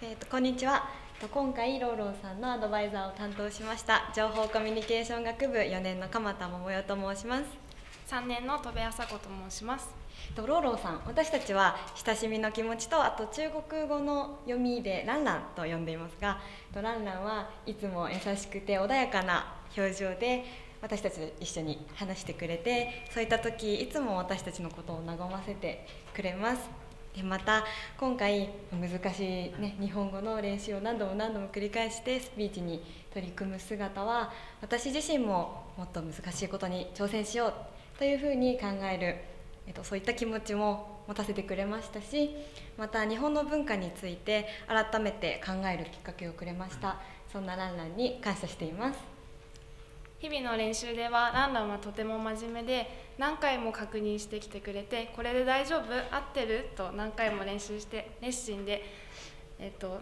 えーと、こんにちは。今回ローローさんのアドバイザーを担当しました情報コミュニケーション学部4年の鎌田桃代と申します。3年の戸部麻子と申します。ローローさん私たちは親しみの気持ちとあと中国語の読みでランランと呼んでいますがランランはいつも優しくて穏やかな表情で私たちと一緒に話してくれてそういった時いつも私たちのことを和ませてくれますでまた今回難しい、ね、日本語の練習を何度も何度も繰り返してスピーチに取り組む姿は私自身ももっと難しいことに挑戦しようというふうに考える、えっと、そういった気持ちも持たせてくれましたしまた日本の文化について改めて考えるきっかけをくれましたそんなランランに感謝しています。日々の練習ではランランはとても真面目で何回も確認してきてくれてこれで大丈夫？合ってる？と何回も練習して熱心で えっと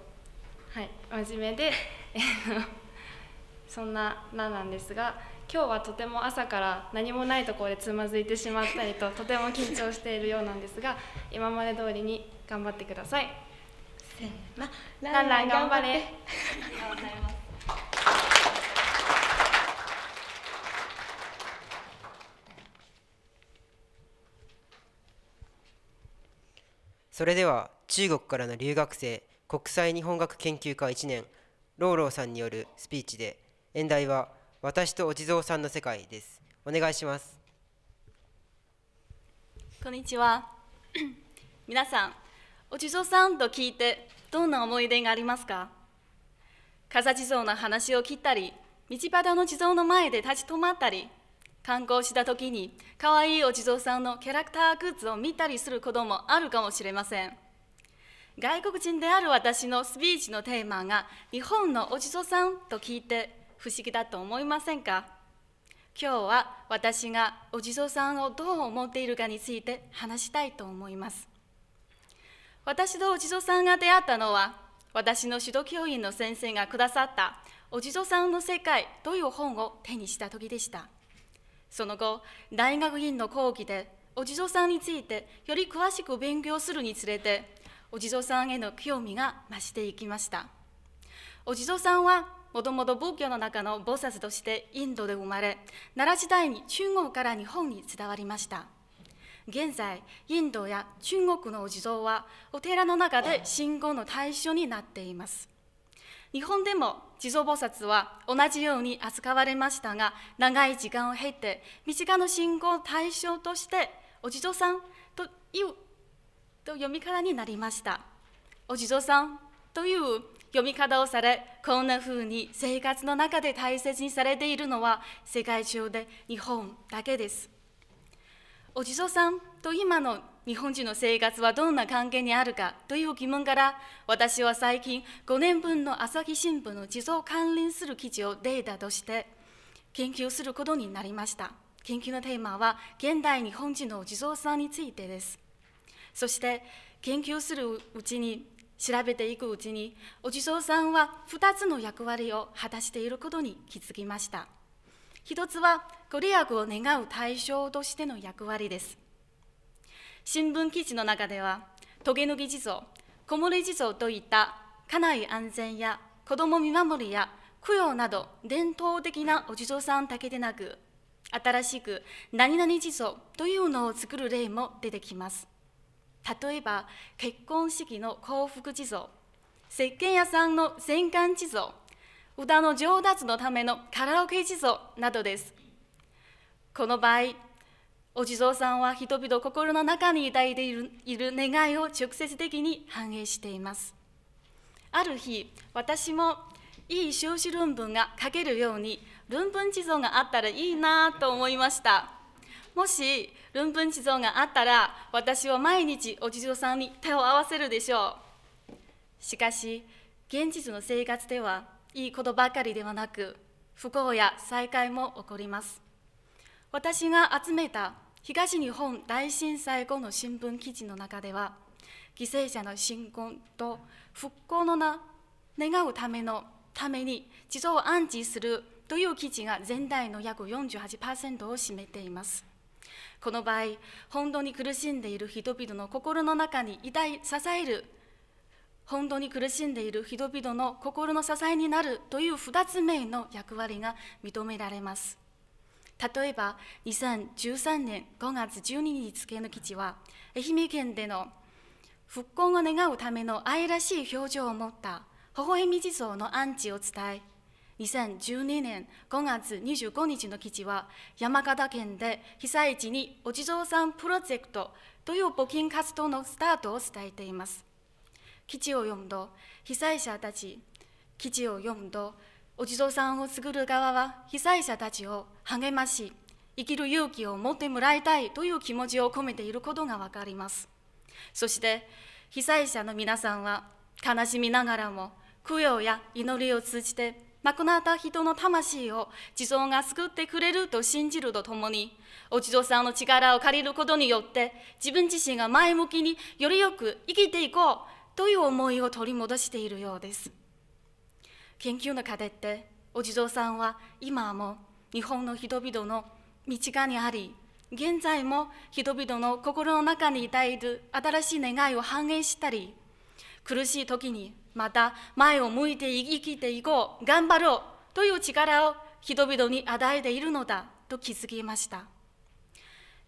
はい真面目で そんなランなんですが今日はとても朝から何もないところでつまずいてしまったりととても緊張しているようなんですが 今まで通りに頑張ってください。せーのランラン頑張れ。ありがとうございます。それでは中国からの留学生国際日本学研究科1年ローローさんによるスピーチで演題は私とお地蔵さんの世界です。お願いします。こんにちは。皆さんお地蔵さんと聞いてどんな思い出がありますか？笠地蔵の話を聞いたり道端の地蔵の前で立ち止まったり観光した時に可愛いお地蔵さんのキャラクターグッズを見たりすることもあるかもしれません。外国人である私のスピーチのテーマが日本のお地蔵さんと聞いて不思議だと思いませんか？今日は私がお地蔵さんをどう思っているかについて話したいと思います。私とお地蔵さんが出会ったのは私の指導教員の先生がくださったお地蔵さんの世界という本を手にした時でした。その後、大学院の講義でお地蔵さんについてより詳しく勉強するにつれて、お地蔵さんへの興味が増していきました。お地蔵さんはもともと仏教の中の菩薩としてインドで生まれ、奈良時代に中国から日本に伝わりました。現在、インドや中国のお地蔵はお寺の中で信仰の対象になっています。日本でも地蔵菩薩は同じように扱われましたが長い時間を経て身近な信仰対象としてお地蔵さんというと読み方になりました。お地蔵さんという読み方をされこんなふうに生活の中で大切にされているのは世界中で日本だけです。お地蔵さんと今の日本人の生活はどんな関係にあるかという疑問から私は最近5年分の朝日新聞の地蔵関連する記事をデータとして研究することになりました。研究のテーマは現代日本人の地蔵さんについてです。そして研究するうちに調べていくうちにお地蔵さんは2つの役割を果たしていることに気づきました。一つはご利益を願う対象としての役割です。新聞記事の中では、トゲ抜き地蔵、木漏れ地蔵といった家内安全や子供見守りや供養など伝統的なお地蔵さんだけでなく、新しく何々地蔵というのを作る例も出てきます。例えば、結婚式の幸福地蔵、石鹸屋さんの戦艦地蔵、歌の上達のためのカラオケ地蔵などです。この場合、お地蔵さんは人々心の中に抱いているいる願いを直接的に反映しています。ある日、私もいい修士論文が書けるように論文地蔵があったらいいなと思いました。もし論文地蔵があったら私は毎日お地蔵さんに手を合わせるでしょう。しかし、現実の生活ではいいことばかりではなく不幸や災害も起こります。私が集めた東日本大震災後の新聞記事の中では犠牲者の信仰と復興のな願うためのために地蔵を安置するという記事が全体の約48%を占めています。この場合、本当に苦しんでいる人々の心の中に抱い支える本当に苦しんでいる人々の心の支えになるという2つ目の役割が認められます。例えば2013年5月12日付の記事は愛媛県での復興を願うための愛らしい表情を持った微笑み地蔵の安置を伝え2012年5月25日の記事は山形県で被災地にお地蔵さんプロジェクトという募金活動のスタートを伝えています。記事を読むと被災者たち記事を読むとお地蔵さんを作る側は被災者たちを励まし生きる勇気を持ってもらいたいという気持ちを込めていることが分かります。そして被災者の皆さんは悲しみながらも供養や祈りを通じて亡くなった人の魂を地蔵が救ってくれると信じるとともにお地蔵さんの力を借りることによって自分自身が前向きによりよく生きていこうという思いを取り戻しているようです。研究の過程でお地蔵さんは今も日本の人々の身近にあり現在も人々の心の中に抱いる新しい願いを反映したり苦しい時にまた前を向いて生きていこう頑張ろうという力を人々に与えているのだと気づきました。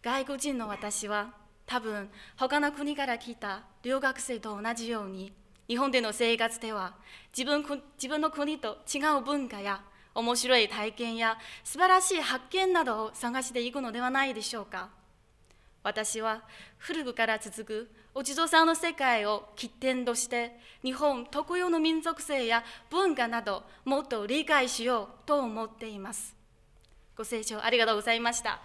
外国人の私は多分他の国から来た留学生と同じように日本での生活では自分自分の国と違う文化や面白い体験や素晴らしい発見などを探していくのではないでしょうか。私は古くから続くお地蔵さんの世界を起点として日本特有の民族性や文化などもっと理解しようと思っています。ご清聴ありがとうございました。